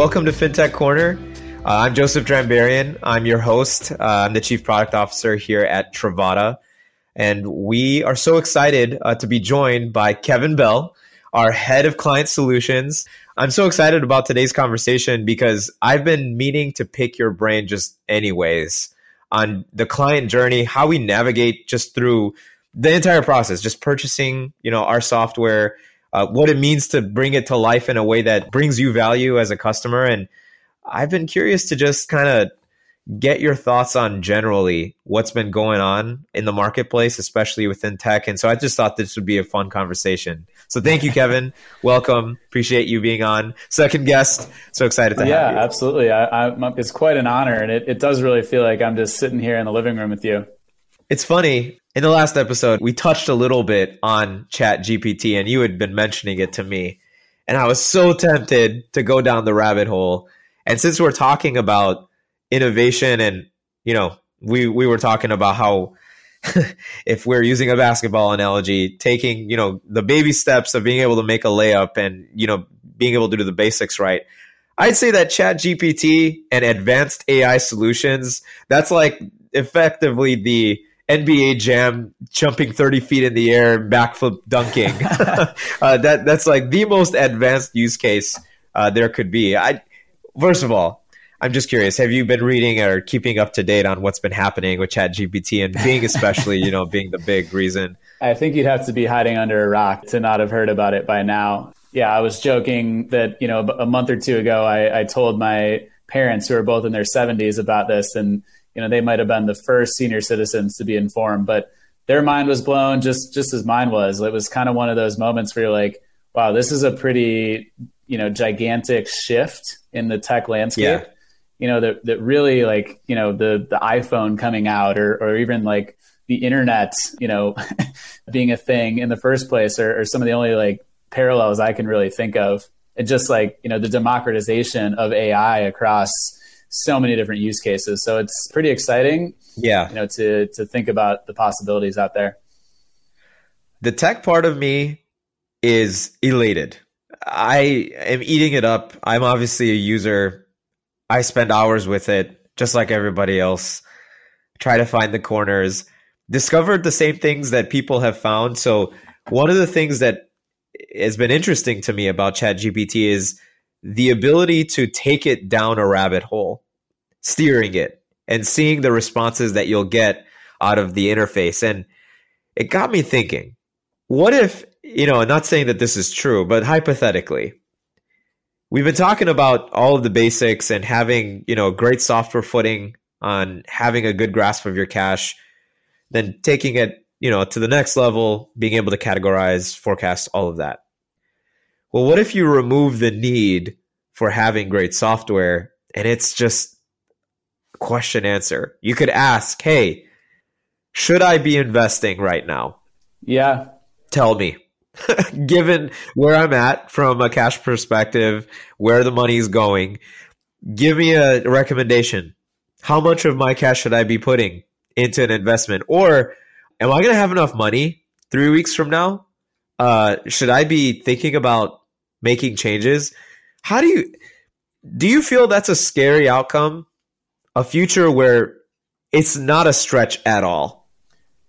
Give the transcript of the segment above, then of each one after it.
Welcome to FinTech Corner. Uh, I'm Joseph Drambarean. I'm your host. Uh, I'm the Chief Product Officer here at Trovata. And we are so excited uh, to be joined by Kevin Bell, our Head of Client Solutions. I'm so excited about today's conversation because I've been meaning to pick your brain just anyways on the client journey, how we navigate just through the entire process, just purchasing, you know, our software, uh, what it means to bring it to life in a way that brings you value as a customer. And I've been curious to just kind of get your thoughts on generally what's been going on in the marketplace, especially within tech. And so I just thought this would be a fun conversation. So thank you, Kevin. Welcome. Appreciate you being on. Second guest. So excited to yeah, have you. Yeah, absolutely. I, I, it's quite an honor. And it, it does really feel like I'm just sitting here in the living room with you. It's funny. In the last episode, we touched a little bit on Chat GPT, and you had been mentioning it to me. And I was so tempted to go down the rabbit hole. And since we're talking about innovation and, you know, we, we were talking about how if we're using a basketball analogy, taking, you know, the baby steps of being able to make a layup and, you know, being able to do the basics right. I'd say that Chat GPT and advanced AI solutions, that's like effectively the NBA Jam jumping 30 feet in the air, backflip dunking. uh, that that's like the most advanced use case uh, there could be. I first of all, I'm just curious. Have you been reading or keeping up to date on what's been happening with ChatGPT and being especially, you know, being the big reason? I think you'd have to be hiding under a rock to not have heard about it by now. Yeah, I was joking that you know a month or two ago I, I told my parents who are both in their 70s about this and you know they might have been the first senior citizens to be informed but their mind was blown just just as mine was. It was kind of one of those moments where you're like wow this is a pretty you know gigantic shift in the tech landscape. Yeah. you know that that really like you know the the iphone coming out or or even like the internet you know being a thing in the first place or, or some of the only like parallels i can really think of. And just like you know the democratization of ai across so many different use cases. So it's pretty exciting. Yeah. You know, to to think about the possibilities out there. The tech part of me is elated. I am eating it up. I'm obviously a user. I spend hours with it, just like everybody else. Try to find the corners. Discovered the same things that people have found. So one of the things that has been interesting to me about ChatGPT is the ability to take it down a rabbit hole, steering it, and seeing the responses that you'll get out of the interface. And it got me thinking what if, you know, not saying that this is true, but hypothetically, we've been talking about all of the basics and having, you know, great software footing on having a good grasp of your cash, then taking it, you know, to the next level, being able to categorize, forecast, all of that. Well, what if you remove the need for having great software and it's just question answer? You could ask, hey, should I be investing right now? Yeah. Tell me. Given where I'm at from a cash perspective, where the money is going, give me a recommendation. How much of my cash should I be putting into an investment? Or am I going to have enough money three weeks from now? Uh, should I be thinking about making changes. How do you do you feel that's a scary outcome? A future where it's not a stretch at all.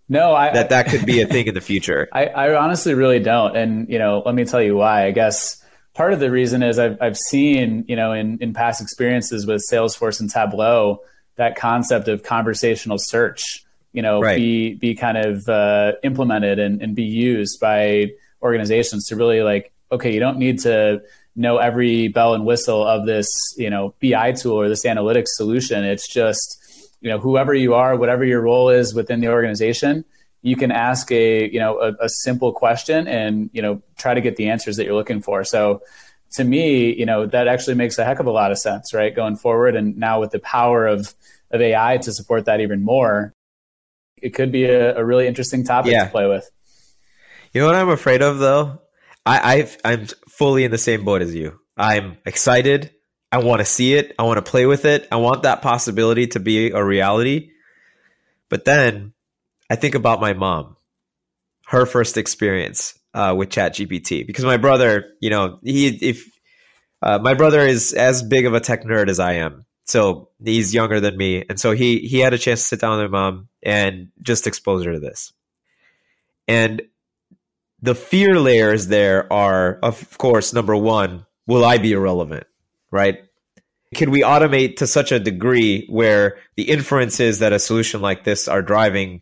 No, I, that that could be a thing in the future. I, I honestly really don't, and you know, let me tell you why. I guess part of the reason is I've I've seen you know in in past experiences with Salesforce and Tableau that concept of conversational search, you know, right. be be kind of uh, implemented and, and be used by organizations to really like okay, you don't need to know every bell and whistle of this, you know, BI tool or this analytics solution. It's just, you know, whoever you are, whatever your role is within the organization, you can ask a, you know, a, a simple question and, you know, try to get the answers that you're looking for. So to me, you know, that actually makes a heck of a lot of sense, right? Going forward. And now with the power of, of AI to support that even more, it could be a, a really interesting topic yeah. to play with. You know what I'm afraid of though? I i am fully in the same boat as you. I'm excited. I want to see it. I want to play with it. I want that possibility to be a reality. But then I think about my mom, her first experience uh, with ChatGPT, because my brother, you know, he if uh, my brother is as big of a tech nerd as I am. So he's younger than me, and so he he had a chance to sit down with my mom and just expose her to this. And the fear layers there are, of course, number one, will I be irrelevant? Right? Can we automate to such a degree where the inferences that a solution like this are driving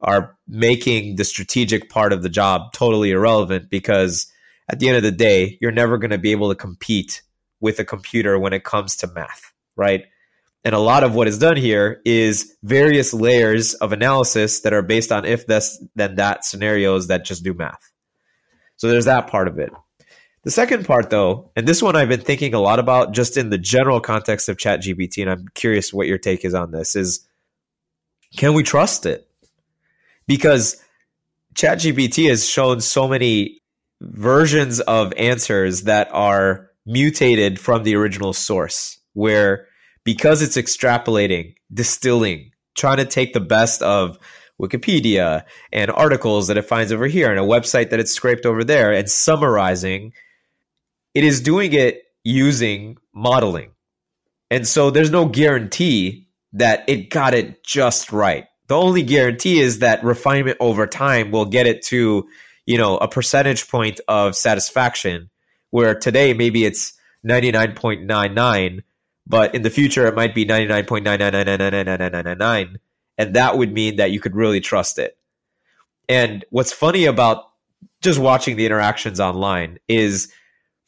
are making the strategic part of the job totally irrelevant because at the end of the day, you're never going to be able to compete with a computer when it comes to math, right? And a lot of what is done here is various layers of analysis that are based on if this, then that scenarios that just do math. So there's that part of it. The second part, though, and this one I've been thinking a lot about just in the general context of ChatGPT, and I'm curious what your take is on this, is can we trust it? Because ChatGPT has shown so many versions of answers that are mutated from the original source, where because it's extrapolating, distilling, trying to take the best of Wikipedia and articles that it finds over here and a website that it's scraped over there and summarizing, it is doing it using modeling. And so there's no guarantee that it got it just right. The only guarantee is that refinement over time will get it to you know, a percentage point of satisfaction where today maybe it's 99.99, but in the future it might be 99.999999999, and that would mean that you could really trust it. And what's funny about just watching the interactions online is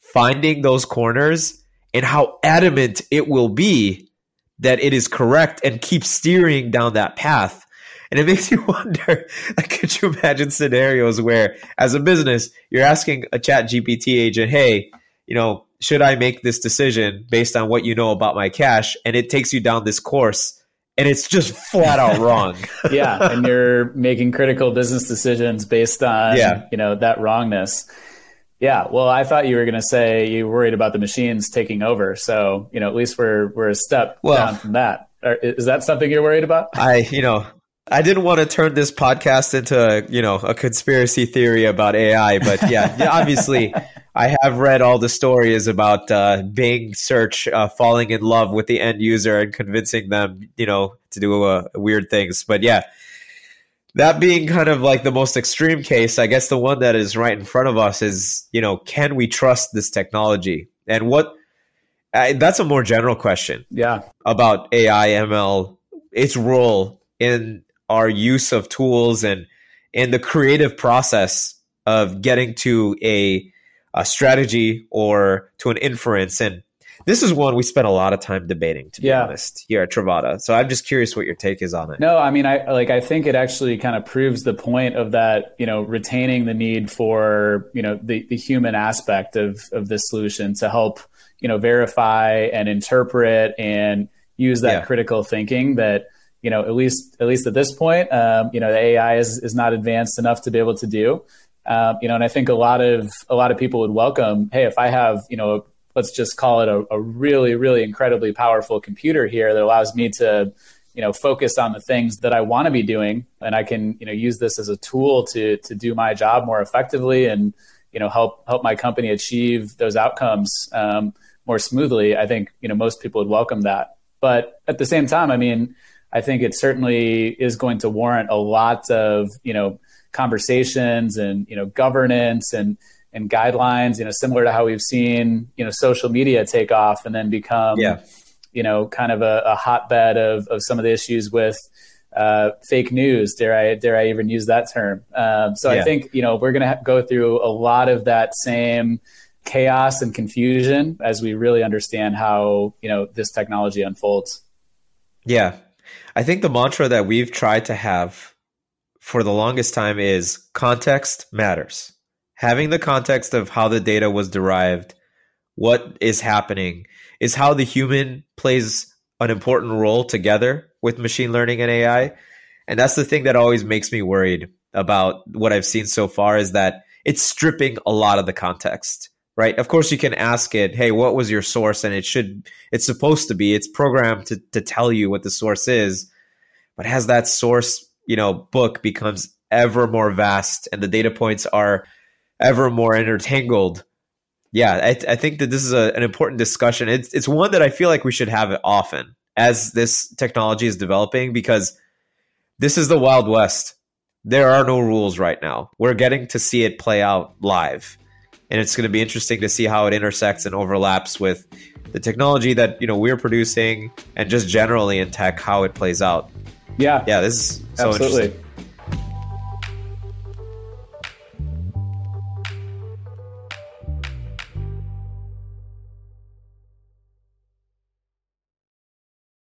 finding those corners and how adamant it will be that it is correct and keep steering down that path and it makes you wonder, like, could you imagine scenarios where, as a business, you're asking a chat GPT agent, hey, you know, should I make this decision based on what you know about my cash? And it takes you down this course and it's just flat out wrong. yeah. And you're making critical business decisions based on, yeah. you know, that wrongness. Yeah. Well, I thought you were going to say you worried about the machines taking over. So, you know, at least we're, we're a step well, down from that. Is that something you're worried about? I, you know, I didn't want to turn this podcast into a, you know a conspiracy theory about AI, but yeah, yeah obviously I have read all the stories about uh, Bing search uh, falling in love with the end user and convincing them, you know, to do uh, weird things. But yeah, that being kind of like the most extreme case, I guess the one that is right in front of us is, you know, can we trust this technology? And what that's a more general question. Yeah, about AI, ML, its role in our use of tools and and the creative process of getting to a, a strategy or to an inference and this is one we spent a lot of time debating to be yeah. honest here at Trovata. So I'm just curious what your take is on it. No, I mean I like I think it actually kind of proves the point of that, you know, retaining the need for, you know, the, the human aspect of of this solution to help, you know, verify and interpret and use that yeah. critical thinking that you know, at least at least at this point, um, you know, the AI is is not advanced enough to be able to do. Um, you know, and I think a lot of a lot of people would welcome, hey, if I have, you know, let's just call it a, a really, really incredibly powerful computer here that allows me to, you know, focus on the things that I want to be doing, and I can, you know, use this as a tool to to do my job more effectively and, you know, help help my company achieve those outcomes um, more smoothly. I think you know most people would welcome that, but at the same time, I mean I think it certainly is going to warrant a lot of you know conversations and you know governance and and guidelines. You know, similar to how we've seen you know social media take off and then become yeah. you know kind of a, a hotbed of of some of the issues with. Uh, fake news, dare I dare I even use that term? Um, so yeah. I think you know we're going to ha- go through a lot of that same chaos and confusion as we really understand how you know this technology unfolds. Yeah, I think the mantra that we've tried to have for the longest time is context matters. Having the context of how the data was derived, what is happening, is how the human plays an important role together with machine learning and AI. And that's the thing that always makes me worried about what I've seen so far is that it's stripping a lot of the context right? Of course, you can ask it, hey, what was your source? And it should, it's supposed to be, it's programmed to, to tell you what the source is. But has that source, you know, book becomes ever more vast and the data points are ever more intertangled, yeah, I, I think that this is a, an important discussion. It's it's one that I feel like we should have it often as this technology is developing because this is the wild west. There are no rules right now. We're getting to see it play out live, and it's going to be interesting to see how it intersects and overlaps with the technology that you know we're producing and just generally in tech how it plays out. Yeah, yeah, this is so absolutely. interesting.